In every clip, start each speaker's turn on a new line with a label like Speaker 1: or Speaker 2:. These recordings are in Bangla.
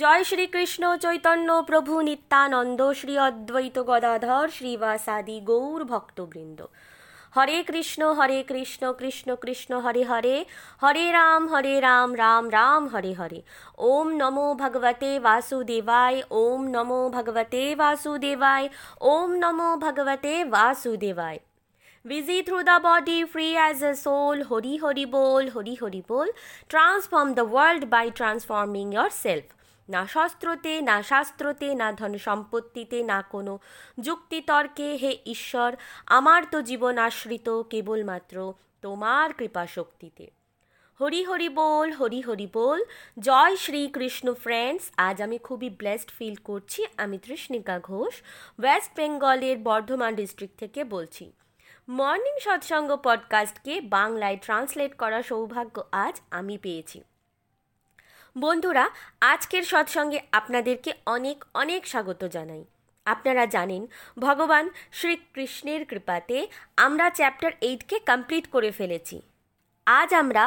Speaker 1: জয় শ্রীকৃষ্ণ চৈতন্য প্রভু নিত্যানন্দ শ্রী অদ্বৈত গদাধর শ্রীবাসাদি গৌর ভক্তবৃন্দ হরে কৃষ্ণ হরে কৃষ্ণ কৃষ্ণ কৃষ্ণ হরে হরে হরে রাম হরে রাম রাম রাম হরে হরে ওম নমো ভগবতে বাসুদেবায় ওম নমো ভগবতে বাসুদেবায় ওম নমো ভগবতে বাসুদেবায় through the body free as a soul Hari Hari বোল হরি হরি বোল transform the world by transforming transforming self না শস্ত্রতে না শাস্ত্রতে না ধন সম্পত্তিতে না কোনো যুক্তিতর্কে হে ঈশ্বর আমার তো জীবন আশ্রিত কেবলমাত্র তোমার কৃপা শক্তিতে হরি হরি বল হরি হরি বল জয় শ্রী কৃষ্ণ ফ্রেন্ডস আজ আমি খুবই ব্লেসড ফিল করছি আমি তৃষ্ণিকা ঘোষ ওয়েস্ট বেঙ্গলের বর্ধমান ডিস্ট্রিক্ট থেকে বলছি মর্নিং সৎসঙ্গ পডকাস্টকে বাংলায় ট্রান্সলেট করা সৌভাগ্য আজ আমি পেয়েছি বন্ধুরা আজকের সৎসঙ্গে আপনাদেরকে অনেক অনেক স্বাগত জানাই আপনারা জানেন ভগবান শ্রীকৃষ্ণের কৃপাতে আমরা চ্যাপ্টার এইটকে কমপ্লিট করে ফেলেছি আজ আমরা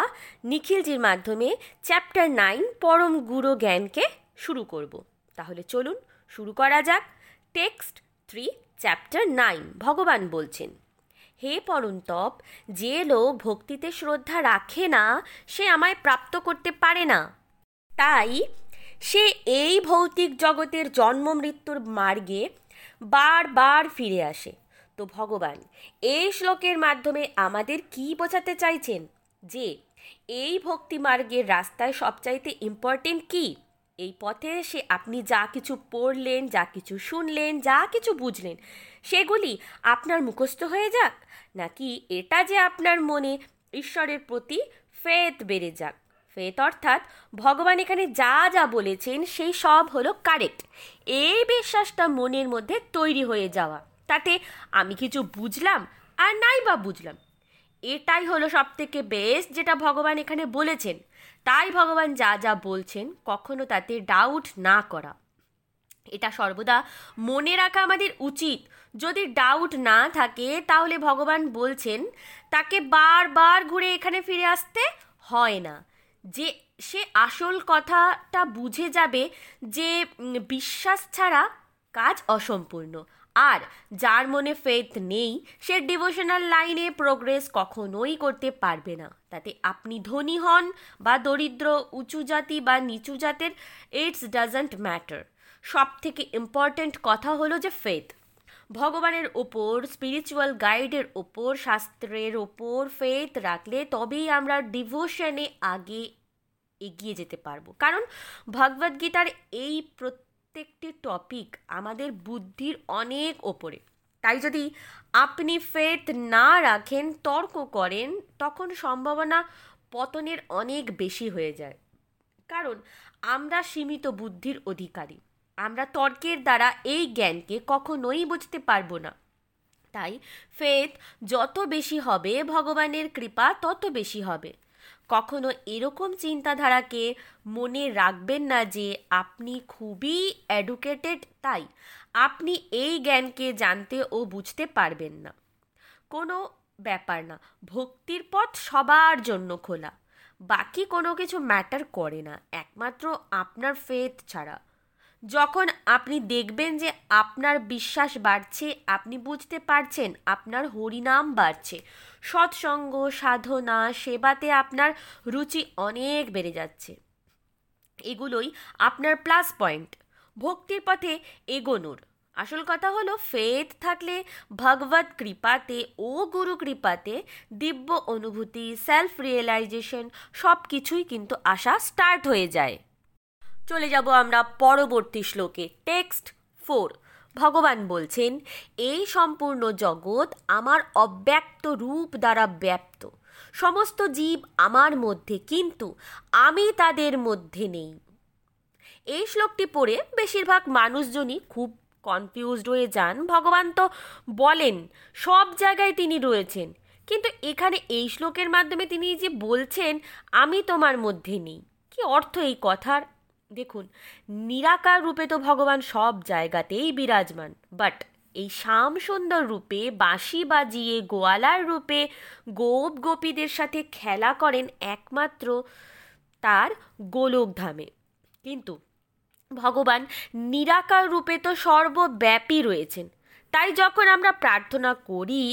Speaker 1: নিখিলজির মাধ্যমে চ্যাপ্টার নাইন পরম গুরু জ্ঞানকে শুরু করব তাহলে চলুন শুরু করা যাক টেক্সট থ্রি চ্যাপ্টার নাইন ভগবান বলছেন হে পরন্তপ যে লোক ভক্তিতে শ্রদ্ধা রাখে না সে আমায় প্রাপ্ত করতে পারে না তাই সে এই ভৌতিক জগতের জন্ম মৃত্যুর মার্গে বারবার ফিরে আসে তো ভগবান এই শ্লোকের মাধ্যমে আমাদের কি বোঝাতে চাইছেন যে এই ভক্তি মার্গের রাস্তায় সবচাইতে ইম্পর্টেন্ট কি এই পথে সে আপনি যা কিছু পড়লেন যা কিছু শুনলেন যা কিছু বুঝলেন সেগুলি আপনার মুখস্থ হয়ে যাক নাকি এটা যে আপনার মনে ঈশ্বরের প্রতি ফেদ বেড়ে যাক ফেথ অর্থাৎ ভগবান এখানে যা যা বলেছেন সেই সব হলো কারেক্ট এই বিশ্বাসটা মনের মধ্যে তৈরি হয়ে যাওয়া তাতে আমি কিছু বুঝলাম আর নাই বা বুঝলাম এটাই হলো সব থেকে বেস্ট যেটা ভগবান এখানে বলেছেন তাই ভগবান যা যা বলছেন কখনো তাতে ডাউট না করা এটা সর্বদা মনে রাখা আমাদের উচিত যদি ডাউট না থাকে তাহলে ভগবান বলছেন তাকে বারবার ঘুরে এখানে ফিরে আসতে হয় না যে সে আসল কথাটা বুঝে যাবে যে বিশ্বাস ছাড়া কাজ অসম্পূর্ণ আর যার মনে ফেথ নেই সে ডিভোশনাল লাইনে প্রোগ্রেস কখনোই করতে পারবে না তাতে আপনি ধনী হন বা দরিদ্র উঁচু জাতি বা নিচু জাতের ইটস ডাজেন্ট ম্যাটার সব থেকে ইম্পর্ট্যান্ট কথা হলো যে ফেথ ভগবানের ওপর স্পিরিচুয়াল গাইডের ওপর শাস্ত্রের ওপর ফেথ রাখলে তবেই আমরা ডিভোশনে আগে এগিয়ে যেতে পারবো কারণ ভগবদ্গীতার এই প্রত্যেকটি টপিক আমাদের বুদ্ধির অনেক ওপরে তাই যদি আপনি ফেথ না রাখেন তর্ক করেন তখন সম্ভাবনা পতনের অনেক বেশি হয়ে যায় কারণ আমরা সীমিত বুদ্ধির অধিকারী আমরা তর্কের দ্বারা এই জ্ঞানকে কখনোই বুঝতে পারবো না তাই ফেত যত বেশি হবে ভগবানের কৃপা তত বেশি হবে কখনো এরকম চিন্তাধারাকে মনে রাখবেন না যে আপনি খুবই অ্যাডুকেটেড তাই আপনি এই জ্ঞানকে জানতে ও বুঝতে পারবেন না কোনো ব্যাপার না ভক্তির পথ সবার জন্য খোলা বাকি কোনো কিছু ম্যাটার করে না একমাত্র আপনার ফেথ ছাড়া যখন আপনি দেখবেন যে আপনার বিশ্বাস বাড়ছে আপনি বুঝতে পারছেন আপনার হরিনাম বাড়ছে সৎসঙ্গ সাধনা সেবাতে আপনার রুচি অনেক বেড়ে যাচ্ছে এগুলোই আপনার প্লাস পয়েন্ট ভক্তির পথে এগোনোর আসল কথা হলো ফেদ থাকলে ভগবত কৃপাতে ও গুরু কৃপাতে দিব্য অনুভূতি সেলফ রিয়েলাইজেশন সব কিছুই কিন্তু আসা স্টার্ট হয়ে যায় চলে যাব আমরা পরবর্তী শ্লোকে টেক্সট ফোর ভগবান বলছেন এই সম্পূর্ণ জগৎ আমার অব্যক্ত রূপ দ্বারা ব্যপ্ত সমস্ত জীব আমার মধ্যে কিন্তু আমি তাদের মধ্যে নেই এই শ্লোকটি পড়ে বেশিরভাগ মানুষজনই খুব কনফিউজড হয়ে যান ভগবান তো বলেন সব জায়গায় তিনি রয়েছেন কিন্তু এখানে এই শ্লোকের মাধ্যমে তিনি যে বলছেন আমি তোমার মধ্যে নেই কি অর্থ এই কথার দেখুন নিরাকার রূপে তো ভগবান সব জায়গাতেই বিরাজমান বাট এই শ্যাম সুন্দর রূপে বাঁশি বাজিয়ে গোয়ালার রূপে গোপ গোপীদের সাথে খেলা করেন একমাত্র তার গোলকধামে কিন্তু ভগবান নিরাকার রূপে তো সর্বব্যাপী রয়েছেন তাই যখন আমরা প্রার্থনা করি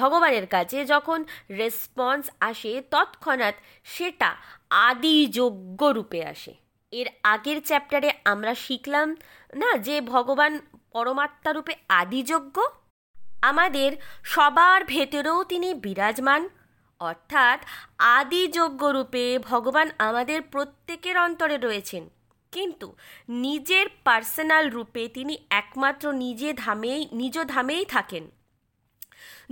Speaker 1: ভগবানের কাছে যখন রেসপন্স আসে তৎক্ষণাৎ সেটা আদি যোগ্য রূপে আসে এর আগের চ্যাপ্টারে আমরা শিখলাম না যে ভগবান পরমাত্মা রূপে আদিযোগ্য আমাদের সবার ভেতরেও তিনি বিরাজমান অর্থাৎ আদিযোগ্য রূপে ভগবান আমাদের প্রত্যেকের অন্তরে রয়েছেন কিন্তু নিজের পার্সোনাল রূপে তিনি একমাত্র নিজে ধামেই নিজ ধামেই থাকেন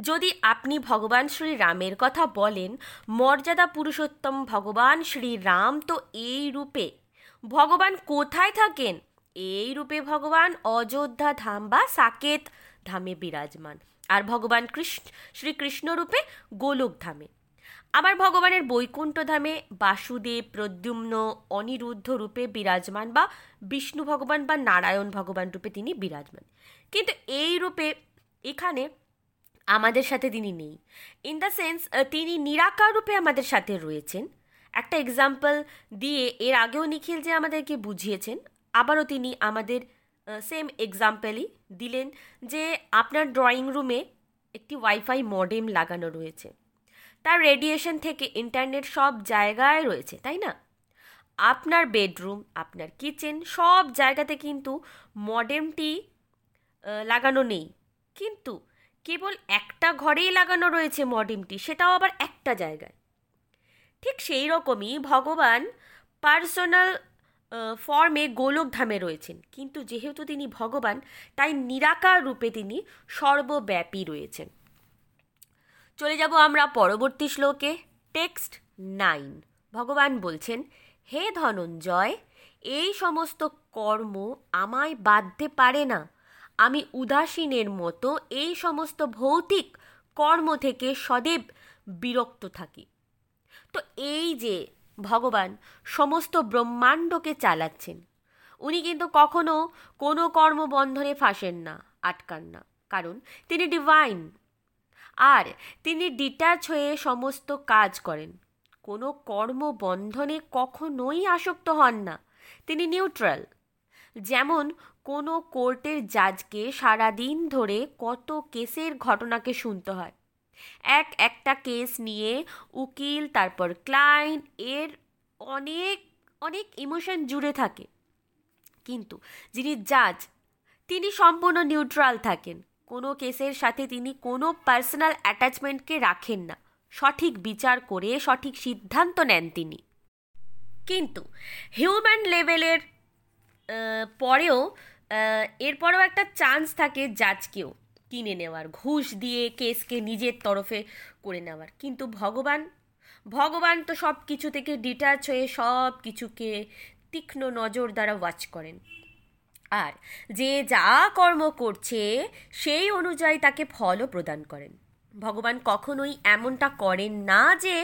Speaker 1: যদি আপনি ভগবান শ্রী রামের কথা বলেন মর্যাদা পুরুষোত্তম ভগবান শ্রী রাম তো এই রূপে ভগবান কোথায় থাকেন এই রূপে ভগবান অযোধ্যা ধাম বা সাকেত ধামে বিরাজমান আর ভগবান কৃষ্ণ শ্রীকৃষ্ণ রূপে গোলক ধামে আবার ভগবানের বৈকুণ্ঠ ধামে বাসুদেব প্রদ্যুম্ন অনিরুদ্ধ রূপে বিরাজমান বা বিষ্ণু ভগবান বা নারায়ণ ভগবান রূপে তিনি বিরাজমান কিন্তু এই রূপে এখানে আমাদের সাথে তিনি নেই ইন দ্য সেন্স তিনি নিরাকার রূপে আমাদের সাথে রয়েছেন একটা এক্সাম্পল দিয়ে এর আগেও নিখিল যে আমাদেরকে বুঝিয়েছেন আবারও তিনি আমাদের সেম এক্সাম্পলই দিলেন যে আপনার ড্রয়িং রুমে একটি ওয়াইফাই মডেম লাগানো রয়েছে তার রেডিয়েশন থেকে ইন্টারনেট সব জায়গায় রয়েছে তাই না আপনার বেডরুম আপনার কিচেন সব জায়গাতে কিন্তু মডেমটি লাগানো নেই কিন্তু কেবল একটা ঘরেই লাগানো রয়েছে মডেমটি সেটাও আবার একটা জায়গায় ঠিক সেই রকমই ভগবান পার্সোনাল ফর্মে গোলকধামে রয়েছেন কিন্তু যেহেতু তিনি ভগবান তাই নিরাকার রূপে তিনি সর্বব্যাপী রয়েছেন চলে যাব আমরা পরবর্তী শ্লোকে টেক্সট নাইন ভগবান বলছেন হে ধনঞ্জয় এই সমস্ত কর্ম আমায় বাঁধতে পারে না আমি উদাসীনের মতো এই সমস্ত ভৌতিক কর্ম থেকে সদেব বিরক্ত থাকি তো এই যে ভগবান সমস্ত ব্রহ্মাণ্ডকে চালাচ্ছেন উনি কিন্তু কখনো কোনো কর্মবন্ধনে ফাঁসেন না আটকান না কারণ তিনি ডিভাইন আর তিনি ডিটাচ হয়ে সমস্ত কাজ করেন কোনো কর্মবন্ধনে কখনোই আসক্ত হন না তিনি নিউট্রাল যেমন কোনো কোর্টের জাজকে সারাদিন ধরে কত কেসের ঘটনাকে শুনতে হয় এক একটা কেস নিয়ে উকিল তারপর ক্লায়েন্ট এর অনেক অনেক ইমোশন জুড়ে থাকে কিন্তু যিনি জাজ তিনি সম্পূর্ণ নিউট্রাল থাকেন কোনো কেসের সাথে তিনি কোনো পার্সোনাল অ্যাটাচমেন্টকে রাখেন না সঠিক বিচার করে সঠিক সিদ্ধান্ত নেন তিনি কিন্তু হিউম্যান লেভেলের পরেও এরপরেও একটা চান্স থাকে জাজকেও কিনে নেওয়ার ঘুষ দিয়ে কেসকে নিজের তরফে করে নেওয়ার কিন্তু ভগবান ভগবান তো সব কিছু থেকে ডিটাচ হয়ে সব কিছুকে তীক্ষ্ণ নজর দ্বারা ওয়াচ করেন আর যে যা কর্ম করছে সেই অনুযায়ী তাকে ফলও প্রদান করেন ভগবান কখনোই এমনটা করেন না যে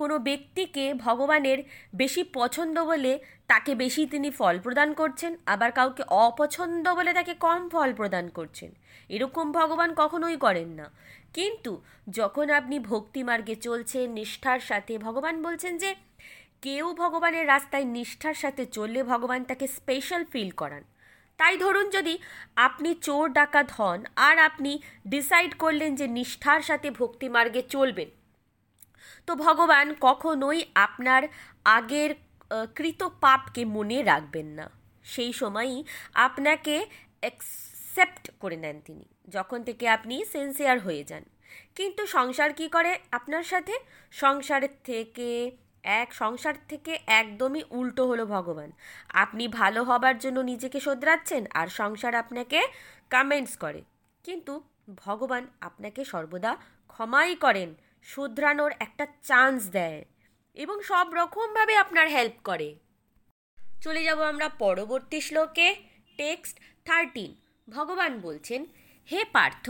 Speaker 1: কোনো ব্যক্তিকে ভগবানের বেশি পছন্দ বলে তাকে বেশি তিনি ফল প্রদান করছেন আবার কাউকে অপছন্দ বলে তাকে কম ফল প্রদান করছেন এরকম ভগবান কখনোই করেন না কিন্তু যখন আপনি ভক্তি মার্গে চলছেন নিষ্ঠার সাথে ভগবান বলছেন যে কেউ ভগবানের রাস্তায় নিষ্ঠার সাথে চললে ভগবান তাকে স্পেশাল ফিল করান তাই ধরুন যদি আপনি চোর ডাকাত হন আর আপনি ডিসাইড করলেন যে নিষ্ঠার সাথে ভক্তি মার্গে চলবেন তো ভগবান কখনোই আপনার আগের কৃত পাপকে মনে রাখবেন না সেই সময়ই আপনাকে অ্যাকসেপ্ট করে নেন তিনি যখন থেকে আপনি সেন্সিয়ার হয়ে যান কিন্তু সংসার কি করে আপনার সাথে সংসারের থেকে এক সংসার থেকে একদমই উল্টো হলো ভগবান আপনি ভালো হবার জন্য নিজেকে শোধরাচ্ছেন আর সংসার আপনাকে কমেন্টস করে কিন্তু ভগবান আপনাকে সর্বদা ক্ষমাই করেন শুধরানোর একটা চান্স দেয় এবং সব রকমভাবে আপনার হেল্প করে চলে যাব আমরা পরবর্তী শ্লোকে টেক্সট থার্টিন ভগবান বলছেন হে পার্থ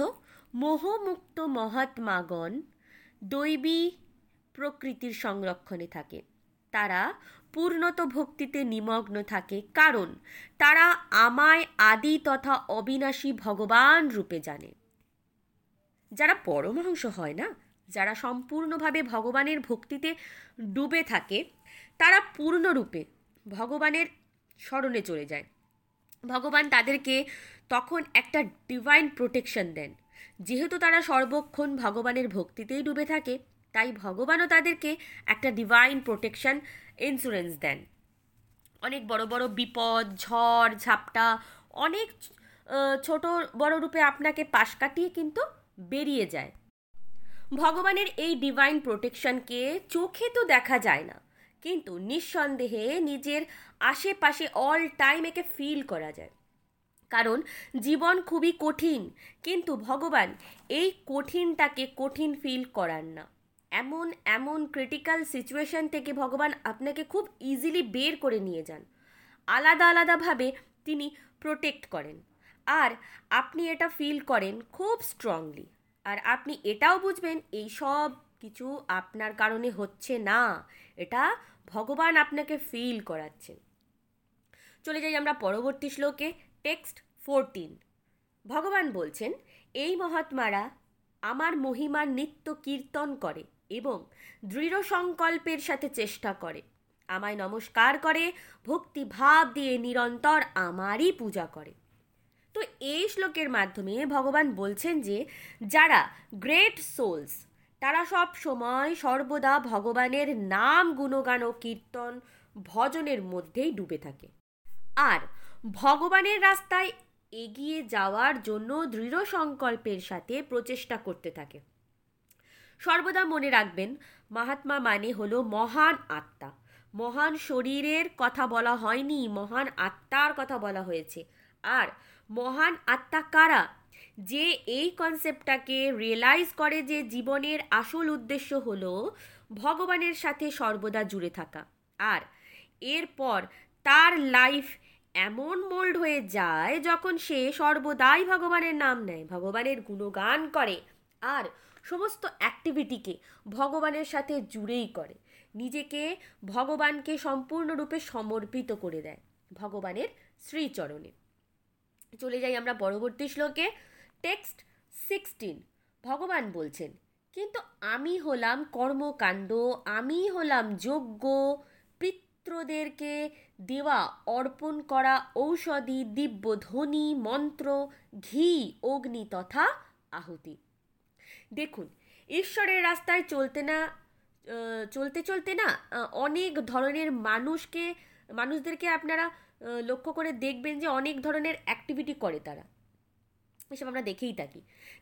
Speaker 1: মোহমুক্ত মহাত্মাগণ দৈবী প্রকৃতির সংরক্ষণে থাকে তারা পূর্ণত ভক্তিতে নিমগ্ন থাকে কারণ তারা আমায় আদি তথা অবিনাশী ভগবান রূপে জানে যারা পরমহংস হয় না যারা সম্পূর্ণভাবে ভগবানের ভক্তিতে ডুবে থাকে তারা পূর্ণরূপে ভগবানের স্মরণে চলে যায় ভগবান তাদেরকে তখন একটা ডিভাইন প্রোটেকশন দেন যেহেতু তারা সর্বক্ষণ ভগবানের ভক্তিতেই ডুবে থাকে তাই ভগবানও তাদেরকে একটা ডিভাইন প্রোটেকশন ইন্স্যুরেন্স দেন অনেক বড় বড় বিপদ ঝড় ঝাপটা অনেক ছোট বড় রূপে আপনাকে পাশ কাটিয়ে কিন্তু বেরিয়ে যায় ভগবানের এই ডিভাইন প্রোটেকশনকে চোখে তো দেখা যায় না কিন্তু নিঃসন্দেহে নিজের আশেপাশে অল টাইম একে ফিল করা যায় কারণ জীবন খুবই কঠিন কিন্তু ভগবান এই কঠিনটাকে কঠিন ফিল করান না এমন এমন ক্রিটিক্যাল সিচুয়েশন থেকে ভগবান আপনাকে খুব ইজিলি বের করে নিয়ে যান আলাদা আলাদাভাবে তিনি প্রোটেক্ট করেন আর আপনি এটা ফিল করেন খুব স্ট্রংলি আর আপনি এটাও বুঝবেন এই সব কিছু আপনার কারণে হচ্ছে না এটা ভগবান আপনাকে ফিল করাচ্ছেন চলে যাই আমরা পরবর্তী শ্লোকে টেক্সট ফোরটিন ভগবান বলছেন এই মহাত্মারা আমার মহিমার নিত্য কীর্তন করে এবং দৃঢ় সংকল্পের সাথে চেষ্টা করে আমায় নমস্কার করে ভক্তিভাব দিয়ে নিরন্তর আমারই পূজা করে তো এই শ্লোকের মাধ্যমে ভগবান বলছেন যে যারা গ্রেট সোলস তারা সব সময় সর্বদা ভগবানের নাম গুণগান ও কীর্তন ভজনের মধ্যেই ডুবে থাকে আর ভগবানের রাস্তায় এগিয়ে যাওয়ার জন্য দৃঢ় সংকল্পের সাথে প্রচেষ্টা করতে থাকে সর্বদা মনে রাখবেন মহাত্মা মানে হলো মহান আত্মা মহান শরীরের কথা বলা হয়নি মহান আত্মার কথা বলা হয়েছে আর মহান আত্মা কারা যে এই কনসেপ্টটাকে রিয়েলাইজ করে যে জীবনের আসল উদ্দেশ্য হল ভগবানের সাথে সর্বদা জুড়ে থাকা আর এরপর তার লাইফ এমন মোল্ড হয়ে যায় যখন সে সর্বদাই ভগবানের নাম নেয় ভগবানের গুণগান করে আর সমস্ত অ্যাক্টিভিটিকে ভগবানের সাথে জুড়েই করে নিজেকে ভগবানকে সম্পূর্ণরূপে সমর্পিত করে দেয় ভগবানের শ্রীচরণে চলে যাই আমরা পরবর্তী শ্লোকে টেক্সট সিক্সটিন ভগবান বলছেন কিন্তু আমি হলাম কর্মকাণ্ড আমি হলাম যোগ্য পিত্রদেরকে দেওয়া অর্পণ করা ঔষধি দিব্য ধ্বনি মন্ত্র ঘি অগ্নি তথা আহুতি দেখুন ঈশ্বরের রাস্তায় চলতে না চলতে চলতে না অনেক ধরনের মানুষকে মানুষদেরকে আপনারা লক্ষ্য করে দেখবেন যে অনেক ধরনের অ্যাক্টিভিটি করে তারা এসব আমরা দেখেই থাকি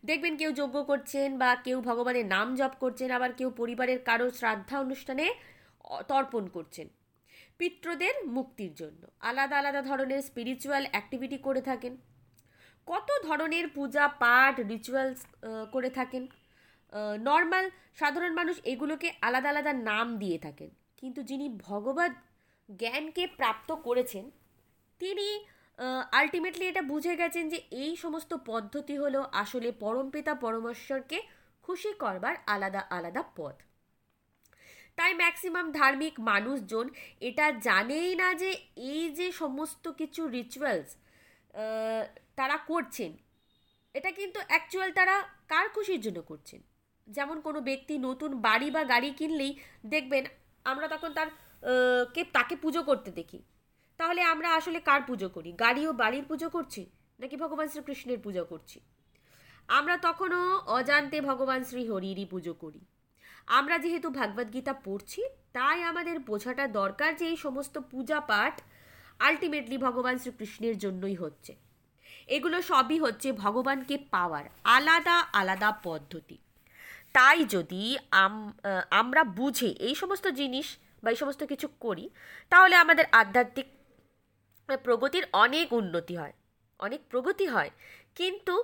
Speaker 1: দেখবেন কেউ যজ্ঞ করছেন বা কেউ ভগবানের নাম জপ করছেন আবার কেউ পরিবারের কারো শ্রাদ্ধা অনুষ্ঠানে তর্পণ করছেন পিত্রদের মুক্তির জন্য আলাদা আলাদা ধরনের স্পিরিচুয়াল অ্যাক্টিভিটি করে থাকেন কত ধরনের পূজা পাঠ রিচুয়ালস করে থাকেন নর্মাল সাধারণ মানুষ এগুলোকে আলাদা আলাদা নাম দিয়ে থাকেন কিন্তু যিনি ভগবত জ্ঞানকে প্রাপ্ত করেছেন তিনি আলটিমেটলি এটা বুঝে গেছেন যে এই সমস্ত পদ্ধতি হলো আসলে পরমপিতা পরমেশ্বরকে খুশি করবার আলাদা আলাদা পথ তাই ম্যাক্সিমাম ধার্মিক মানুষজন এটা জানেই না যে এই যে সমস্ত কিছু রিচুয়ালস তারা করছেন এটা কিন্তু অ্যাকচুয়াল তারা কার খুশির জন্য করছেন যেমন কোনো ব্যক্তি নতুন বাড়ি বা গাড়ি কিনলেই দেখবেন আমরা তখন তার কে তাকে পুজো করতে দেখি তাহলে আমরা আসলে কার পুজো করি গাড়ি ও বাড়ির পুজো করছি নাকি ভগবান শ্রীকৃষ্ণের পুজো করছি আমরা তখনও অজান্তে ভগবান শ্রী হরিরই পুজো করি আমরা যেহেতু গীতা পড়ছি তাই আমাদের বোঝাটা দরকার যে এই সমস্ত পূজা পাঠ আলটিমেটলি ভগবান শ্রীকৃষ্ণের জন্যই হচ্ছে এগুলো সবই হচ্ছে ভগবানকে পাওয়ার আলাদা আলাদা পদ্ধতি তাই যদি আমরা বুঝে এই সমস্ত জিনিস বা এই সমস্ত কিছু করি তাহলে আমাদের আধ্যাত্মিক মানে প্রগতির অনেক উন্নতি হয় অনেক প্রগতি হয় কিন্তু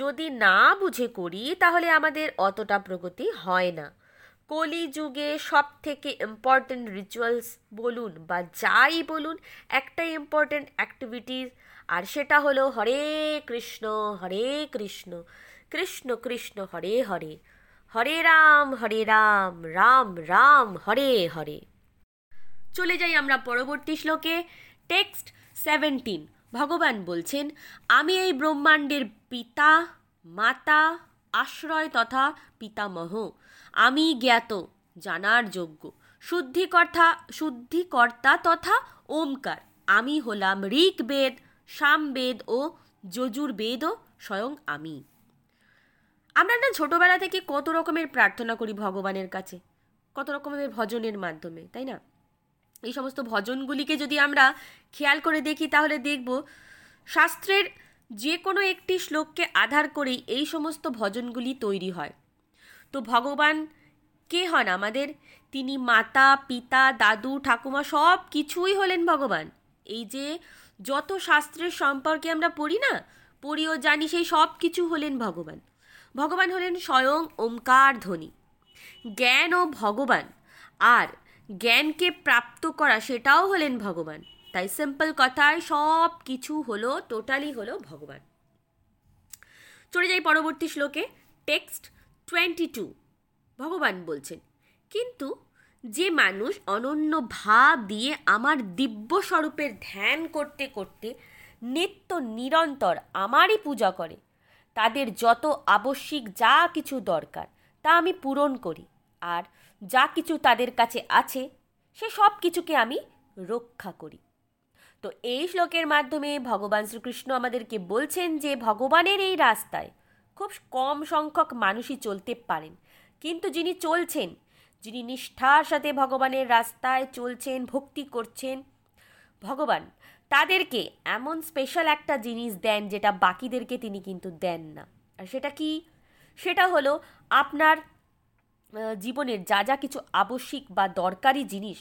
Speaker 1: যদি না বুঝে করি তাহলে আমাদের অতটা প্রগতি হয় না কলিযুগে সব থেকে ইম্পর্টেন্ট রিচুয়ালস বলুন বা যাই বলুন একটাই ইম্পর্টেন্ট অ্যাক্টিভিটিস আর সেটা হলো হরে কৃষ্ণ হরে কৃষ্ণ কৃষ্ণ কৃষ্ণ হরে হরে হরে রাম হরে রাম রাম রাম হরে হরে চলে যাই আমরা পরবর্তী শ্লোকে টেক্সট সেভেন্টিন ভগবান বলছেন আমি এই ব্রহ্মাণ্ডের পিতা মাতা আশ্রয় তথা পিতামহ আমি জ্ঞাত জানার যোগ্য শুদ্ধিকর্তা শুদ্ধিকর্তা তথা ওমকার আমি হলাম ঋকবেদ সামবেদ ও যজুর্বেদও স্বয়ং আমি আমরা না ছোটোবেলা থেকে কত রকমের প্রার্থনা করি ভগবানের কাছে কত রকমের ভজনের মাধ্যমে তাই না এই সমস্ত ভজনগুলিকে যদি আমরা খেয়াল করে দেখি তাহলে দেখব শাস্ত্রের যে কোনো একটি শ্লোককে আধার করেই এই সমস্ত ভজনগুলি তৈরি হয় তো ভগবান কে হন আমাদের তিনি মাতা পিতা দাদু ঠাকুমা সব কিছুই হলেন ভগবান এই যে যত শাস্ত্রের সম্পর্কে আমরা পড়ি না পড়িও জানি সেই সব কিছু হলেন ভগবান ভগবান হলেন স্বয়ং ওমকার ধ্বনি জ্ঞান ও ভগবান আর জ্ঞানকে প্রাপ্ত করা সেটাও হলেন ভগবান তাই সিম্পল কথায় সব কিছু হলো টোটালি হলো ভগবান চলে যাই পরবর্তী শ্লোকে টেক্সট টোয়েন্টি টু ভগবান বলছেন কিন্তু যে মানুষ অনন্য ভাব দিয়ে আমার দিব্য স্বরূপের ধ্যান করতে করতে নিত্য নিরন্তর আমারই পূজা করে তাদের যত আবশ্যিক যা কিছু দরকার তা আমি পূরণ করি আর যা কিছু তাদের কাছে আছে সে সব কিছুকে আমি রক্ষা করি তো এই শ্লোকের মাধ্যমে ভগবান শ্রীকৃষ্ণ আমাদেরকে বলছেন যে ভগবানের এই রাস্তায় খুব কম সংখ্যক মানুষই চলতে পারেন কিন্তু যিনি চলছেন যিনি নিষ্ঠার সাথে ভগবানের রাস্তায় চলছেন ভক্তি করছেন ভগবান তাদেরকে এমন স্পেশাল একটা জিনিস দেন যেটা বাকিদেরকে তিনি কিন্তু দেন না আর সেটা কি সেটা হলো আপনার জীবনের যা যা কিছু আবশ্যিক বা দরকারি জিনিস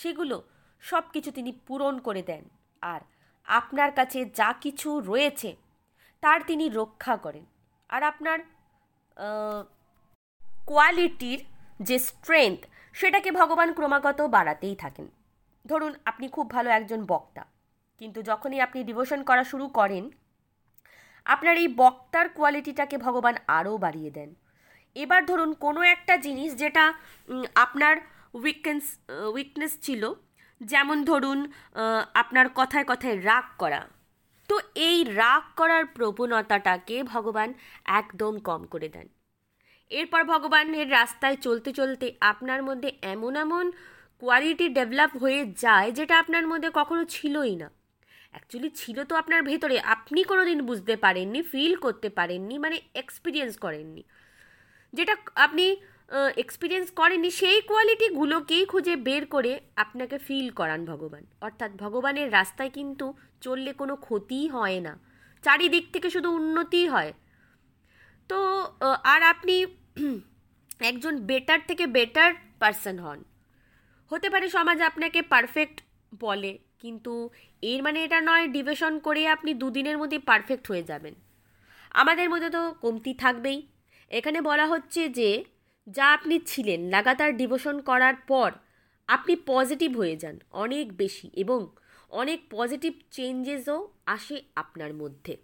Speaker 1: সেগুলো সব কিছু তিনি পূরণ করে দেন আর আপনার কাছে যা কিছু রয়েছে তার তিনি রক্ষা করেন আর আপনার কোয়ালিটির যে স্ট্রেংথ সেটাকে ভগবান ক্রমাগত বাড়াতেই থাকেন ধরুন আপনি খুব ভালো একজন বক্তা কিন্তু যখনই আপনি ডিভোশন করা শুরু করেন আপনার এই বক্তার কোয়ালিটিটাকে ভগবান আরও বাড়িয়ে দেন এবার ধরুন কোনো একটা জিনিস যেটা আপনার উইকেন্স উইকনেস ছিল যেমন ধরুন আপনার কথায় কথায় রাগ করা তো এই রাগ করার প্রবণতাটাকে ভগবান একদম কম করে দেন এরপর ভগবানের রাস্তায় চলতে চলতে আপনার মধ্যে এমন এমন কোয়ালিটি ডেভেলপ হয়ে যায় যেটা আপনার মধ্যে কখনো ছিলই না অ্যাকচুয়ালি ছিল তো আপনার ভেতরে আপনি কোনো দিন বুঝতে পারেননি ফিল করতে পারেননি মানে এক্সপিরিয়েন্স করেননি যেটা আপনি এক্সপিরিয়েন্স করেনি সেই কোয়ালিটিগুলোকেই খুঁজে বের করে আপনাকে ফিল করান ভগবান অর্থাৎ ভগবানের রাস্তায় কিন্তু চললে কোনো ক্ষতিই হয় না চারিদিক থেকে শুধু উন্নতি হয় তো আর আপনি একজন বেটার থেকে বেটার পার্সন হন হতে পারে সমাজ আপনাকে পারফেক্ট বলে কিন্তু এর মানে এটা নয় ডিভিশন করে আপনি দুদিনের মধ্যে পারফেক্ট হয়ে যাবেন আমাদের মধ্যে তো কমতি থাকবেই এখানে বলা হচ্ছে যে যা আপনি ছিলেন লাগাতার ডিভোশন করার পর আপনি পজিটিভ হয়ে যান অনেক বেশি এবং অনেক পজিটিভ চেঞ্জেসও আসে আপনার মধ্যে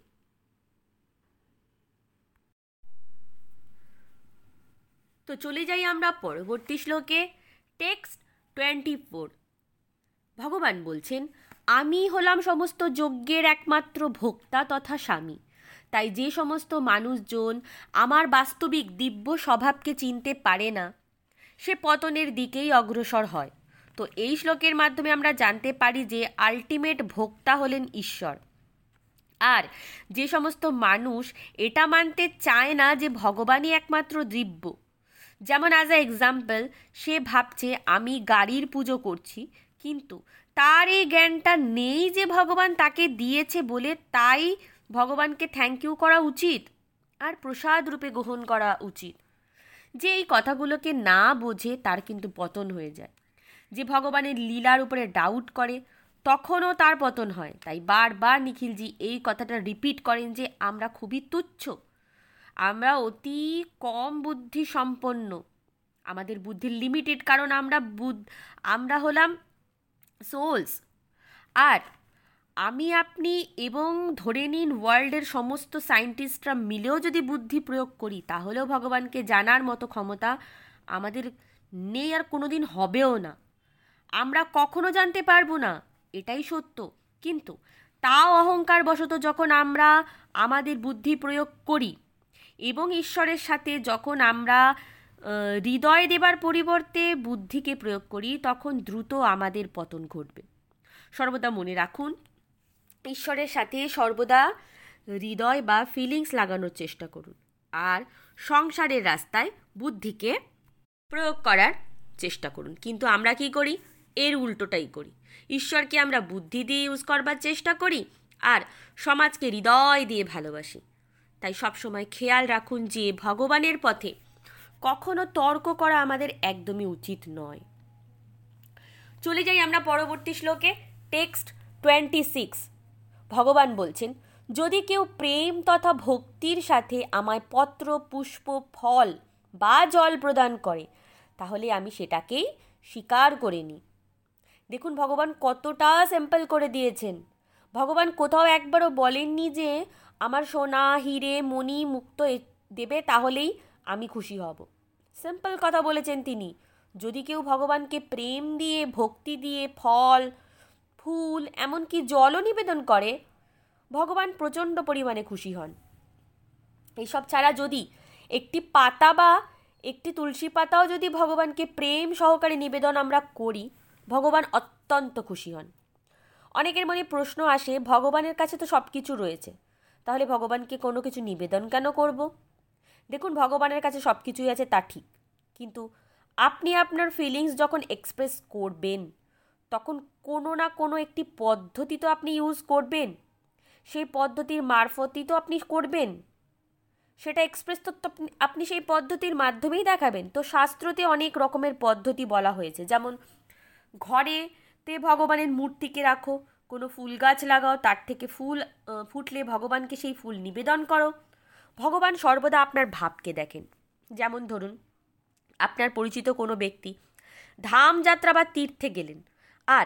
Speaker 1: তো চলে যাই আমরা পরবর্তী শ্লোকে টেক্সট টোয়েন্টি ফোর ভগবান বলছেন আমি হলাম সমস্ত যজ্ঞের একমাত্র ভোক্তা তথা স্বামী তাই যে সমস্ত মানুষজন আমার বাস্তবিক দিব্য স্বভাবকে চিনতে পারে না সে পতনের দিকেই অগ্রসর হয় তো এই শ্লোকের মাধ্যমে আমরা জানতে পারি যে আলটিমেট ভোক্তা হলেন ঈশ্বর আর যে সমস্ত মানুষ এটা মানতে চায় না যে ভগবানই একমাত্র দিব্য যেমন অ্যাজ আ এক্সাম্পল সে ভাবছে আমি গাড়ির পুজো করছি কিন্তু তার এই জ্ঞানটা নেই যে ভগবান তাকে দিয়েছে বলে তাই ভগবানকে থ্যাংক ইউ করা উচিত আর প্রসাদ রূপে গ্রহণ করা উচিত যে এই কথাগুলোকে না বোঝে তার কিন্তু পতন হয়ে যায় যে ভগবানের লীলার উপরে ডাউট করে তখনও তার পতন হয় তাই বারবার নিখিলজি এই কথাটা রিপিট করেন যে আমরা খুবই তুচ্ছ আমরা অতি কম বুদ্ধি সম্পন্ন আমাদের বুদ্ধির লিমিটেড কারণ আমরা বুদ্ধ আমরা হলাম সোলস আর আমি আপনি এবং ধরে নিন ওয়ার্ল্ডের সমস্ত সায়েন্টিস্টরা মিলেও যদি বুদ্ধি প্রয়োগ করি তাহলেও ভগবানকে জানার মতো ক্ষমতা আমাদের নেই আর কোনো দিন হবেও না আমরা কখনো জানতে পারবো না এটাই সত্য কিন্তু তাও অহংকার বশত যখন আমরা আমাদের বুদ্ধি প্রয়োগ করি এবং ঈশ্বরের সাথে যখন আমরা হৃদয় দেবার পরিবর্তে বুদ্ধিকে প্রয়োগ করি তখন দ্রুত আমাদের পতন ঘটবে সর্বদা মনে রাখুন ঈশ্বরের সাথে সর্বদা হৃদয় বা ফিলিংস লাগানোর চেষ্টা করুন আর সংসারের রাস্তায় বুদ্ধিকে প্রয়োগ করার চেষ্টা করুন কিন্তু আমরা কি করি এর উল্টোটাই করি ঈশ্বরকে আমরা বুদ্ধি দিয়ে ইউজ করবার চেষ্টা করি আর সমাজকে হৃদয় দিয়ে ভালোবাসি তাই সবসময় খেয়াল রাখুন যে ভগবানের পথে কখনো তর্ক করা আমাদের একদমই উচিত নয় চলে যাই আমরা পরবর্তী শ্লোকে টেক্সট টোয়েন্টি সিক্স ভগবান বলছেন যদি কেউ প্রেম তথা ভক্তির সাথে আমায় পত্র পুষ্প ফল বা জল প্রদান করে তাহলে আমি সেটাকেই স্বীকার করে নিই দেখুন ভগবান কতটা স্যাম্পল করে দিয়েছেন ভগবান কোথাও একবারও বলেননি যে আমার সোনা হিরে মণি মুক্ত দেবে তাহলেই আমি খুশি হব সিম্পল কথা বলেছেন তিনি যদি কেউ ভগবানকে প্রেম দিয়ে ভক্তি দিয়ে ফল ফুল এমনকি জলও নিবেদন করে ভগবান প্রচণ্ড পরিমাণে খুশি হন এইসব ছাড়া যদি একটি পাতা বা একটি তুলসী পাতাও যদি ভগবানকে প্রেম সহকারে নিবেদন আমরা করি ভগবান অত্যন্ত খুশি হন অনেকের মনে প্রশ্ন আসে ভগবানের কাছে তো সব কিছু রয়েছে তাহলে ভগবানকে কোনো কিছু নিবেদন কেন করব দেখুন ভগবানের কাছে সব কিছুই আছে তা ঠিক কিন্তু আপনি আপনার ফিলিংস যখন এক্সপ্রেস করবেন তখন কোনো না কোনো একটি পদ্ধতি তো আপনি ইউজ করবেন সেই পদ্ধতির মারফতই তো আপনি করবেন সেটা এক্সপ্রেস তো আপনি সেই পদ্ধতির মাধ্যমেই দেখাবেন তো শাস্ত্রতে অনেক রকমের পদ্ধতি বলা হয়েছে যেমন ঘরে তে ভগবানের মূর্তিকে রাখো কোনো ফুল গাছ লাগাও তার থেকে ফুল ফুটলে ভগবানকে সেই ফুল নিবেদন করো ভগবান সর্বদা আপনার ভাবকে দেখেন যেমন ধরুন আপনার পরিচিত কোনো ব্যক্তি ধাম যাত্রা বা তীর্থে গেলেন আর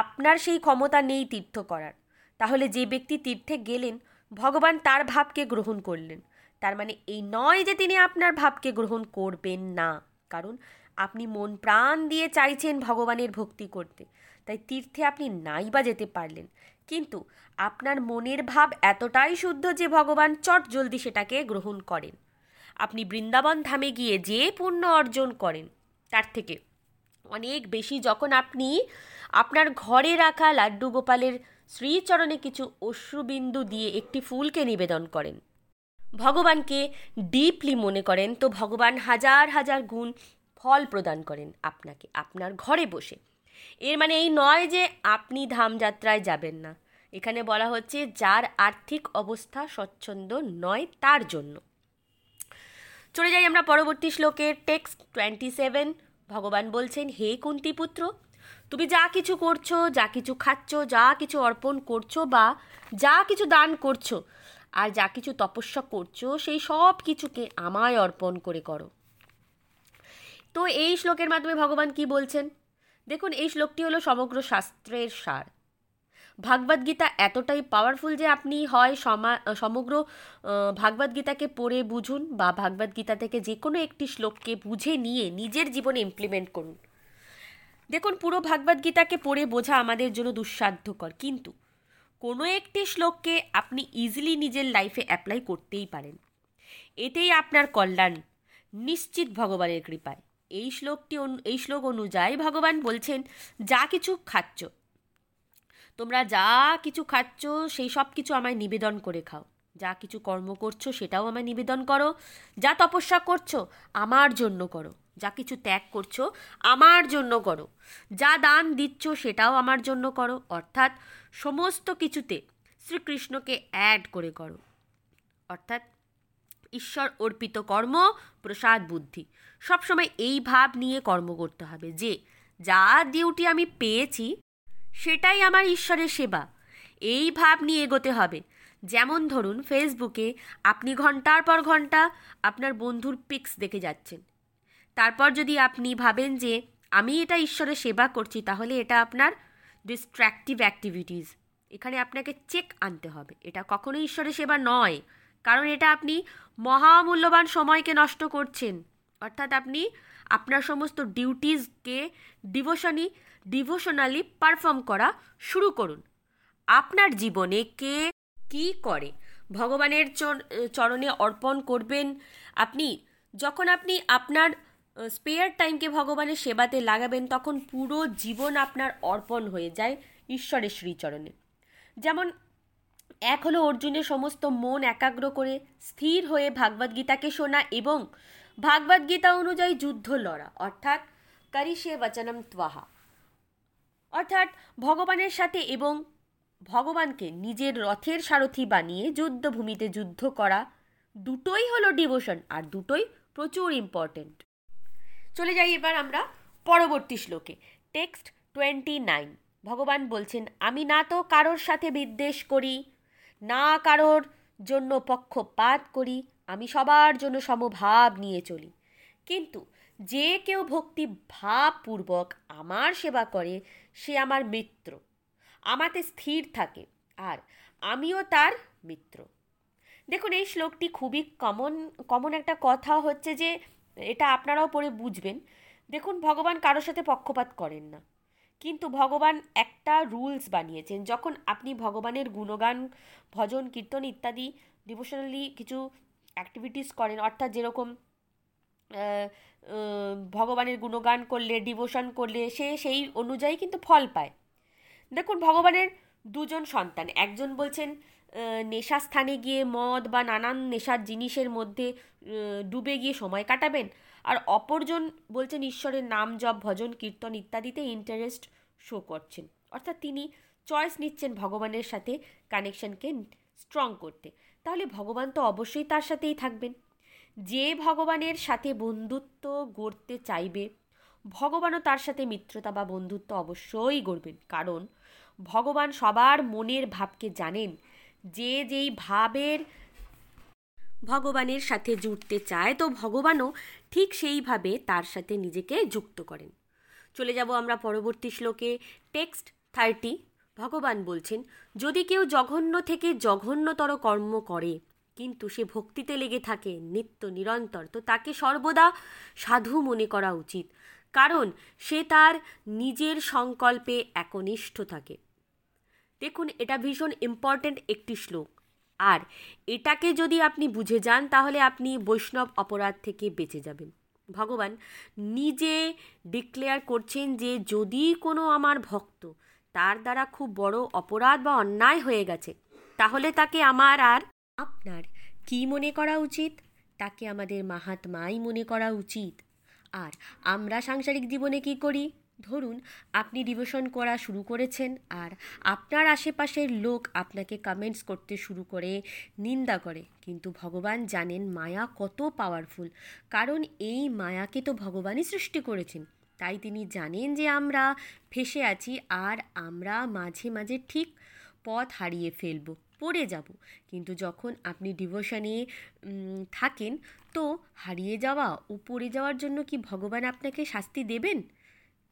Speaker 1: আপনার সেই ক্ষমতা নেই তীর্থ করার তাহলে যে ব্যক্তি তীর্থে গেলেন ভগবান তার ভাবকে গ্রহণ করলেন তার মানে এই নয় যে তিনি আপনার ভাবকে গ্রহণ করবেন না কারণ আপনি মন প্রাণ দিয়ে চাইছেন ভগবানের ভক্তি করতে তাই তীর্থে আপনি নাই বা যেতে পারলেন কিন্তু আপনার মনের ভাব এতটাই শুদ্ধ যে ভগবান চট জলদি সেটাকে গ্রহণ করেন আপনি বৃন্দাবন ধামে গিয়ে যে পুণ্য অর্জন করেন তার থেকে অনেক বেশি যখন আপনি আপনার ঘরে রাখা লাড্ডু গোপালের শ্রীচরণে কিছু অশ্রুবিন্দু দিয়ে একটি ফুলকে নিবেদন করেন ভগবানকে ডিপলি মনে করেন তো ভগবান হাজার হাজার গুণ ফল প্রদান করেন আপনাকে আপনার ঘরে বসে এর মানে এই নয় যে আপনি ধামযাত্রায় যাবেন না এখানে বলা হচ্ছে যার আর্থিক অবস্থা স্বচ্ছন্দ নয় তার জন্য চলে যাই আমরা পরবর্তী শ্লোকের টেক্সট টোয়েন্টি সেভেন ভগবান বলছেন হে কুন্তিপুত্র তুমি যা কিছু করছো যা কিছু খাচ্ছ যা কিছু অর্পণ করছো বা যা কিছু দান করছো আর যা কিছু তপস্যা করছো সেই সব কিছুকে আমায় অর্পণ করে করো তো এই শ্লোকের মাধ্যমে ভগবান কি বলছেন দেখুন এই শ্লোকটি হলো সমগ্র শাস্ত্রের সার ভাগবত গীতা এতটাই পাওয়ারফুল যে আপনি হয় সমা সমগ্র ভাগবত গীতাকে পড়ে বুঝুন বা ভাগবত গীতা থেকে যে কোনো একটি শ্লোককে বুঝে নিয়ে নিজের জীবনে ইমপ্লিমেন্ট করুন দেখুন পুরো ভাগবত গীতাকে পড়ে বোঝা আমাদের জন্য দুঃসাধ্যকর কিন্তু কোনো একটি শ্লোককে আপনি ইজিলি নিজের লাইফে অ্যাপ্লাই করতেই পারেন এতেই আপনার কল্যাণ নিশ্চিত ভগবানের কৃপায় এই শ্লোকটি এই শ্লোক অনুযায়ী ভগবান বলছেন যা কিছু খাচ্ছ তোমরা যা কিছু খাচ্ছ সেই সব কিছু আমায় নিবেদন করে খাও যা কিছু কর্ম করছো সেটাও আমায় নিবেদন করো যা তপস্যা করছো আমার জন্য করো যা কিছু ত্যাগ করছো আমার জন্য করো যা দান দিচ্ছ সেটাও আমার জন্য করো অর্থাৎ সমস্ত কিছুতে শ্রীকৃষ্ণকে অ্যাড করে করো অর্থাৎ ঈশ্বর অর্পিত কর্ম প্রসাদ বুদ্ধি সবসময় এই ভাব নিয়ে কর্ম করতে হবে যে যা ডিউটি আমি পেয়েছি সেটাই আমার ঈশ্বরের সেবা এই ভাব নিয়ে এগোতে হবে যেমন ধরুন ফেসবুকে আপনি ঘন্টার পর ঘন্টা আপনার বন্ধুর পিক্স দেখে যাচ্ছেন তারপর যদি আপনি ভাবেন যে আমি এটা ঈশ্বরের সেবা করছি তাহলে এটা আপনার ডিস্ট্র্যাক্টিভ অ্যাক্টিভিটিস এখানে আপনাকে চেক আনতে হবে এটা কখনোই ঈশ্বরের সেবা নয় কারণ এটা আপনি মহামূল্যবান সময়কে নষ্ট করছেন অর্থাৎ আপনি আপনার সমস্ত ডিউটিসকে ডিভোশনই ডিভোশনালি পারফর্ম করা শুরু করুন আপনার জীবনে কে কি করে ভগবানের চরণে অর্পণ করবেন আপনি যখন আপনি আপনার স্পেয়ার টাইমকে ভগবানের সেবাতে লাগাবেন তখন পুরো জীবন আপনার অর্পণ হয়ে যায় ঈশ্বরের শ্রীচরণে যেমন এক হলো অর্জুনের সমস্ত মন একাগ্র করে স্থির হয়ে ভাগবদ্গীতাকে শোনা এবং ভাগবদ্গীতা অনুযায়ী যুদ্ধ লড়া অর্থাৎ সে বচনম ত্বাহা অর্থাৎ ভগবানের সাথে এবং ভগবানকে নিজের রথের সারথি বানিয়ে যুদ্ধভূমিতে যুদ্ধ করা দুটোই হলো ডিভোশন আর দুটোই প্রচুর ইম্পর্টেন্ট চলে যাই এবার আমরা পরবর্তী শ্লোকে টেক্সট টোয়েন্টি নাইন ভগবান বলছেন আমি না তো কারোর সাথে বিদ্বেষ করি না কারোর জন্য পক্ষপাত করি আমি সবার জন্য সমভাব নিয়ে চলি কিন্তু যে কেউ ভক্তি ভাবপূর্বক আমার সেবা করে সে আমার মিত্র আমাতে স্থির থাকে আর আমিও তার মিত্র দেখুন এই শ্লোকটি খুবই কমন কমন একটা কথা হচ্ছে যে এটা আপনারাও পড়ে বুঝবেন দেখুন ভগবান কারোর সাথে পক্ষপাত করেন না কিন্তু ভগবান একটা রুলস বানিয়েছেন যখন আপনি ভগবানের গুণগান ভজন কীর্তন ইত্যাদি ডিভোশনালি কিছু অ্যাক্টিভিটিস করেন অর্থাৎ যেরকম ভগবানের গুণগান করলে ডিভোশন করলে সে সেই অনুযায়ী কিন্তু ফল পায় দেখুন ভগবানের দুজন সন্তান একজন বলছেন নেশা স্থানে গিয়ে মদ বা নানান নেশার জিনিসের মধ্যে ডুবে গিয়ে সময় কাটাবেন আর অপরজন বলছেন ঈশ্বরের নাম জপ ভজন কীর্তন ইত্যাদিতে ইন্টারেস্ট শো করছেন অর্থাৎ তিনি চয়েস নিচ্ছেন ভগবানের সাথে কানেকশনকে স্ট্রং করতে তাহলে ভগবান তো অবশ্যই তার সাথেই থাকবেন যে ভগবানের সাথে বন্ধুত্ব গড়তে চাইবে ভগবানও তার সাথে মিত্রতা বা বন্ধুত্ব অবশ্যই গড়বেন কারণ ভগবান সবার মনের ভাবকে জানেন যে যেই ভাবের ভগবানের সাথে জুড়তে চায় তো ভগবানও ঠিক সেইভাবে তার সাথে নিজেকে যুক্ত করেন চলে যাব আমরা পরবর্তী শ্লোকে টেক্সট থার্টি ভগবান বলছেন যদি কেউ জঘন্য থেকে জঘন্যতর কর্ম করে কিন্তু সে ভক্তিতে লেগে থাকে নিত্য নিরন্তর তো তাকে সর্বদা সাধু মনে করা উচিত কারণ সে তার নিজের সংকল্পে একনিষ্ঠ থাকে দেখুন এটা ভীষণ ইম্পর্ট্যান্ট একটি শ্লোক আর এটাকে যদি আপনি বুঝে যান তাহলে আপনি বৈষ্ণব অপরাধ থেকে বেঁচে যাবেন ভগবান নিজে ডিক্লেয়ার করছেন যে যদি কোনো আমার ভক্ত তার দ্বারা খুব বড় অপরাধ বা অন্যায় হয়ে গেছে তাহলে তাকে আমার আর আপনার কি মনে করা উচিত তাকে আমাদের মাহাত্মাই মনে করা উচিত আর আমরা সাংসারিক জীবনে কি করি ধরুন আপনি ডিভোশন করা শুরু করেছেন আর আপনার আশেপাশের লোক আপনাকে কমেন্টস করতে শুরু করে নিন্দা করে কিন্তু ভগবান জানেন মায়া কত পাওয়ারফুল কারণ এই মায়াকে তো ভগবানই সৃষ্টি করেছেন তাই তিনি জানেন যে আমরা ফেসে আছি আর আমরা মাঝে মাঝে ঠিক পথ হারিয়ে ফেলবো পড়ে যাব কিন্তু যখন আপনি ডিভোশনে থাকেন তো হারিয়ে যাওয়া ও পড়ে যাওয়ার জন্য কি ভগবান আপনাকে শাস্তি দেবেন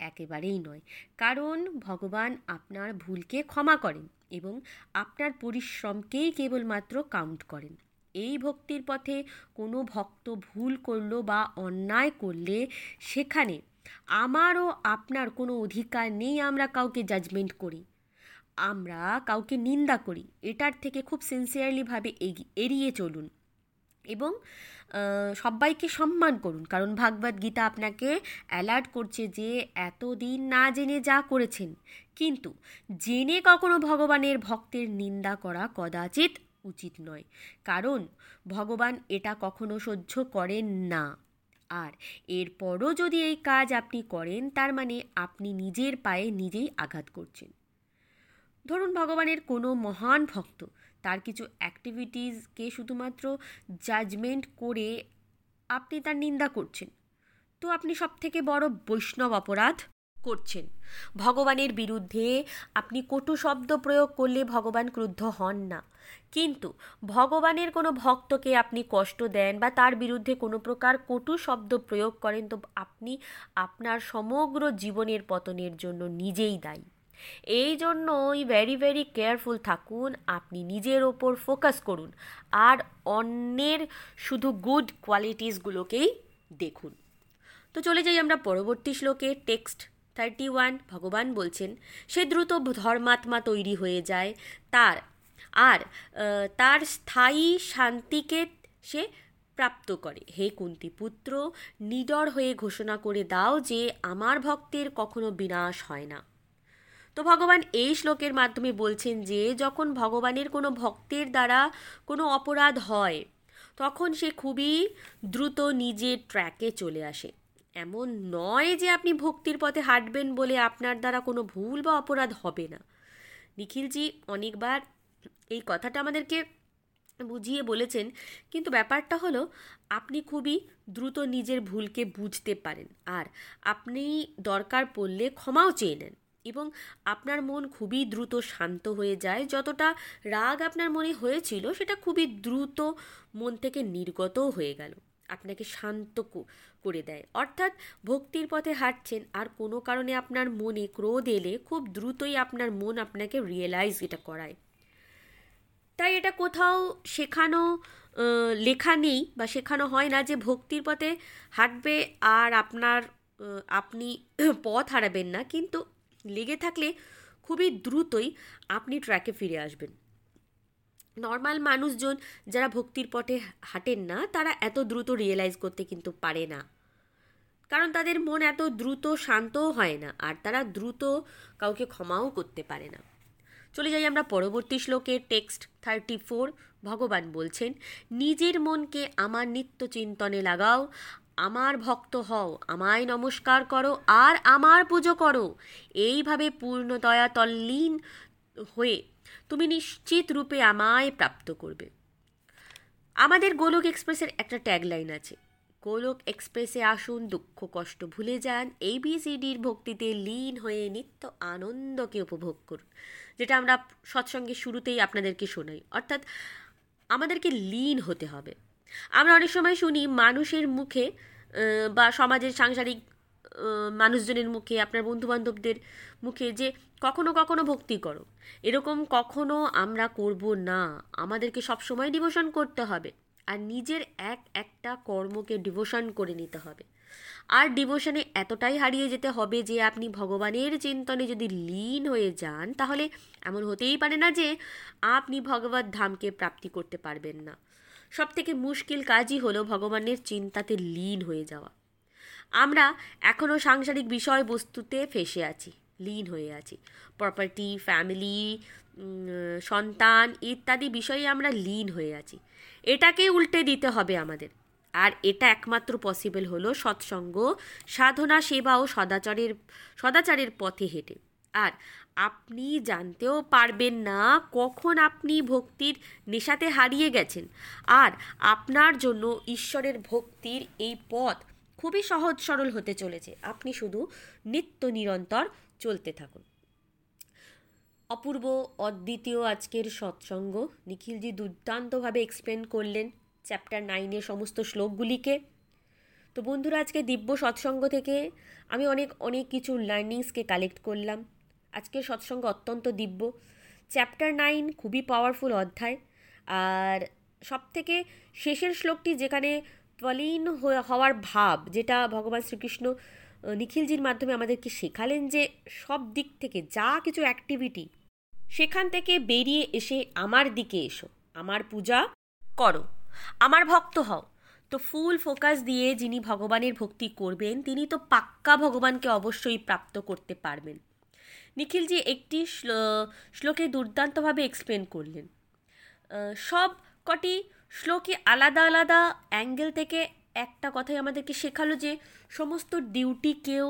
Speaker 1: একেবারেই নয় কারণ ভগবান আপনার ভুলকে ক্ষমা করেন এবং আপনার পরিশ্রমকেই কেবলমাত্র কাউন্ট করেন এই ভক্তির পথে কোনো ভক্ত ভুল করলো বা অন্যায় করলে সেখানে আমারও আপনার কোনো অধিকার নেই আমরা কাউকে জাজমেন্ট করি আমরা কাউকে নিন্দা করি এটার থেকে খুব সিনসিয়ারলিভাবে এড়িয়ে চলুন এবং সবাইকে সম্মান করুন কারণ ভাগবত গীতা আপনাকে অ্যালার্ট করছে যে এতদিন না জেনে যা করেছেন কিন্তু জেনে কখনো ভগবানের ভক্তের নিন্দা করা কদাচিৎ উচিত নয় কারণ ভগবান এটা কখনো সহ্য করেন না আর এরপরও যদি এই কাজ আপনি করেন তার মানে আপনি নিজের পায়ে নিজেই আঘাত করছেন ধরুন ভগবানের কোনো মহান ভক্ত তার কিছু অ্যাক্টিভিটিসকে শুধুমাত্র জাজমেন্ট করে আপনি তার নিন্দা করছেন তো আপনি সব থেকে বড় বৈষ্ণব অপরাধ করছেন ভগবানের বিরুদ্ধে আপনি কটু শব্দ প্রয়োগ করলে ভগবান ক্রুদ্ধ হন না কিন্তু ভগবানের কোনো ভক্তকে আপনি কষ্ট দেন বা তার বিরুদ্ধে কোনো প্রকার কটু শব্দ প্রয়োগ করেন তো আপনি আপনার সমগ্র জীবনের পতনের জন্য নিজেই দায়ী এই জন্যই ভেরি ভেরি কেয়ারফুল থাকুন আপনি নিজের ওপর ফোকাস করুন আর অন্যের শুধু গুড কোয়ালিটিসগুলোকেই দেখুন তো চলে যাই আমরা পরবর্তী শ্লোকে টেক্সট থার্টি ওয়ান ভগবান বলছেন সে দ্রুত ধর্মাত্মা তৈরি হয়ে যায় তার আর তার স্থায়ী শান্তিকে সে প্রাপ্ত করে হে কুন্তি পুত্র নিডর হয়ে ঘোষণা করে দাও যে আমার ভক্তের কখনো বিনাশ হয় না তো ভগবান এই শ্লোকের মাধ্যমে বলছেন যে যখন ভগবানের কোনো ভক্তের দ্বারা কোনো অপরাধ হয় তখন সে খুবই দ্রুত নিজের ট্র্যাকে চলে আসে এমন নয় যে আপনি ভক্তির পথে হাঁটবেন বলে আপনার দ্বারা কোনো ভুল বা অপরাধ হবে না নিখিলজি অনেকবার এই কথাটা আমাদেরকে বুঝিয়ে বলেছেন কিন্তু ব্যাপারটা হলো আপনি খুবই দ্রুত নিজের ভুলকে বুঝতে পারেন আর আপনি দরকার পড়লে ক্ষমাও চেয়ে নেন এবং আপনার মন খুবই দ্রুত শান্ত হয়ে যায় যতটা রাগ আপনার মনে হয়েছিল সেটা খুবই দ্রুত মন থেকে নির্গতও হয়ে গেল আপনাকে শান্ত করে দেয় অর্থাৎ ভক্তির পথে হাঁটছেন আর কোনো কারণে আপনার মনে ক্রোধ এলে খুব দ্রুতই আপনার মন আপনাকে রিয়েলাইজ এটা করায় তাই এটা কোথাও শেখানো লেখা নেই বা শেখানো হয় না যে ভক্তির পথে হাঁটবে আর আপনার আপনি পথ হারাবেন না কিন্তু লেগে থাকলে খুবই দ্রুতই আপনি ট্র্যাকে ফিরে আসবেন নর্মাল মানুষজন যারা ভক্তির পথে হাঁটেন না তারা এত দ্রুত রিয়েলাইজ করতে কিন্তু পারে না কারণ তাদের মন এত দ্রুত শান্তও হয় না আর তারা দ্রুত কাউকে ক্ষমাও করতে পারে না চলে যাই আমরা পরবর্তী শ্লোকে টেক্সট থার্টি ফোর ভগবান বলছেন নিজের মনকে আমার নিত্য চিন্তনে লাগাও আমার ভক্ত হও আমায় নমস্কার করো আর আমার পুজো করো এইভাবে পূর্ণদয়া তল্লীন হয়ে তুমি নিশ্চিত রূপে আমায় প্রাপ্ত করবে আমাদের গোলক এক্সপ্রেসের একটা ট্যাগলাইন আছে গোলক এক্সপ্রেসে আসুন দুঃখ কষ্ট ভুলে যান এবিসিডির ভক্তিতে লীন হয়ে নিত্য আনন্দকে উপভোগ করুন যেটা আমরা সৎসঙ্গে শুরুতেই আপনাদেরকে শোনাই অর্থাৎ আমাদেরকে লীন হতে হবে আমরা অনেক সময় শুনি মানুষের মুখে বা সমাজের সাংসারিক মানুষজনের মুখে আপনার বন্ধুবান্ধবদের মুখে যে কখনো কখনো ভক্তি করো এরকম কখনো আমরা করব না আমাদেরকে সবসময় ডিভোশন করতে হবে আর নিজের এক একটা কর্মকে ডিভোশন করে নিতে হবে আর ডিভোশনে এতটাই হারিয়ে যেতে হবে যে আপনি ভগবানের চিন্তনে যদি লীন হয়ে যান তাহলে এমন হতেই পারে না যে আপনি ভগবত ধামকে প্রাপ্তি করতে পারবেন না সব থেকে মুশকিল কাজই হলো ভগবানের চিন্তাতে লীন হয়ে যাওয়া আমরা এখনও সাংসারিক বিষয়বস্তুতে ফেসে আছি লীন হয়ে আছি প্রপার্টি ফ্যামিলি সন্তান ইত্যাদি বিষয়ে আমরা লীন হয়ে আছি এটাকে উল্টে দিতে হবে আমাদের আর এটা একমাত্র পসিবল হলো সৎসঙ্গ সাধনা সেবা ও সদাচারের সদাচারের পথে হেঁটে আর আপনি জানতেও পারবেন না কখন আপনি ভক্তির নেশাতে হারিয়ে গেছেন আর আপনার জন্য ঈশ্বরের ভক্তির এই পথ খুবই সহজ সরল হতে চলেছে আপনি শুধু নিত্য নিরন্তর চলতে থাকুন অপূর্ব অদ্বিতীয় আজকের সৎসঙ্গ নিখিলজি দুর্দান্তভাবে এক্সপ্লেন করলেন চ্যাপ্টার নাইনের সমস্ত শ্লোকগুলিকে তো বন্ধুরা আজকে দিব্য সৎসঙ্গ থেকে আমি অনেক অনেক কিছু লার্নিংসকে কালেক্ট করলাম আজকের সৎসঙ্গ অত্যন্ত দিব্য চ্যাপ্টার নাইন খুবই পাওয়ারফুল অধ্যায় আর সবথেকে শেষের শ্লোকটি যেখানে পলিন হওয়ার ভাব যেটা ভগবান শ্রীকৃষ্ণ নিখিলজির মাধ্যমে আমাদেরকে শেখালেন যে সব দিক থেকে যা কিছু অ্যাক্টিভিটি সেখান থেকে বেরিয়ে এসে আমার দিকে এসো আমার পূজা করো আমার ভক্ত হও তো ফুল ফোকাস দিয়ে যিনি ভগবানের ভক্তি করবেন তিনি তো পাক্কা ভগবানকে অবশ্যই প্রাপ্ত করতে পারবেন নিখিলজি একটি শ্লোকে দুর্দান্তভাবে এক্সপ্লেন করলেন সব কটি শ্লোকে আলাদা আলাদা অ্যাঙ্গেল থেকে একটা কথাই আমাদেরকে শেখালো যে সমস্ত ডিউটিকেও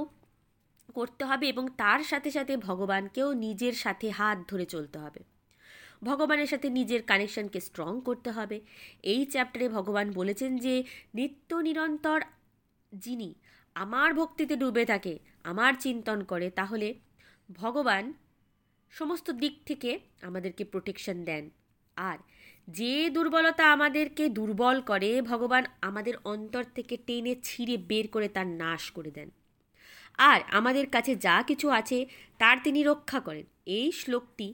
Speaker 1: করতে হবে এবং তার সাথে সাথে ভগবানকেও নিজের সাথে হাত ধরে চলতে হবে ভগবানের সাথে নিজের কানেকশনকে স্ট্রং করতে হবে এই চ্যাপ্টারে ভগবান বলেছেন যে নিত্য নিরন্তর যিনি আমার ভক্তিতে ডুবে থাকে আমার চিন্তন করে তাহলে ভগবান সমস্ত দিক থেকে আমাদেরকে প্রোটেকশন দেন আর যে দুর্বলতা আমাদেরকে দুর্বল করে ভগবান আমাদের অন্তর থেকে টেনে ছিঁড়ে বের করে তার নাশ করে দেন আর আমাদের কাছে যা কিছু আছে তার তিনি রক্ষা করেন এই শ্লোকটি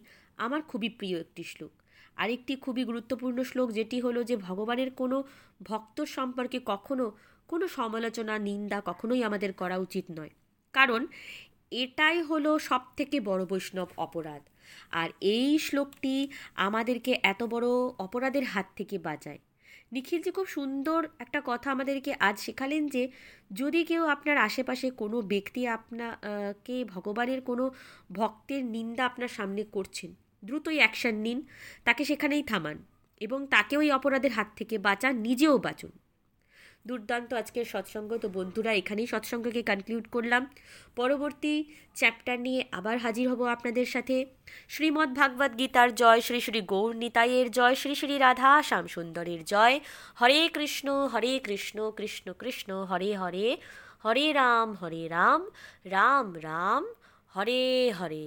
Speaker 1: আমার খুবই প্রিয় একটি শ্লোক আরেকটি খুবই গুরুত্বপূর্ণ শ্লোক যেটি হলো যে ভগবানের কোনো ভক্ত সম্পর্কে কখনো কোনো সমালোচনা নিন্দা কখনোই আমাদের করা উচিত নয় কারণ এটাই হলো সব থেকে বড় বৈষ্ণব অপরাধ আর এই শ্লোকটি আমাদেরকে এত বড় অপরাধের হাত থেকে বাঁচায় নিখিলজি খুব সুন্দর একটা কথা আমাদেরকে আজ শেখালেন যে যদি কেউ আপনার আশেপাশে কোনো ব্যক্তি আপনাকে ভগবানের কোনো ভক্তের নিন্দা আপনার সামনে করছেন দ্রুতই অ্যাকশান নিন তাকে সেখানেই থামান এবং তাকে ওই অপরাধের হাত থেকে বাঁচান নিজেও বাঁচুন দুর্দান্ত আজকের সৎসঙ্গ তো বন্ধুরা এখানেই সৎসঙ্গকে কনক্লুড করলাম পরবর্তী চ্যাপ্টার নিয়ে আবার হাজির হব আপনাদের সাথে শ্রীমদ্ ভাগবত গীতার জয় শ্রী শ্রী গৌর নিতাইয়ের জয় শ্রী শ্রী রাধা শ্যামসুন্দরের জয় হরে কৃষ্ণ হরে কৃষ্ণ কৃষ্ণ কৃষ্ণ হরে হরে হরে রাম হরে রাম রাম রাম হরে হরে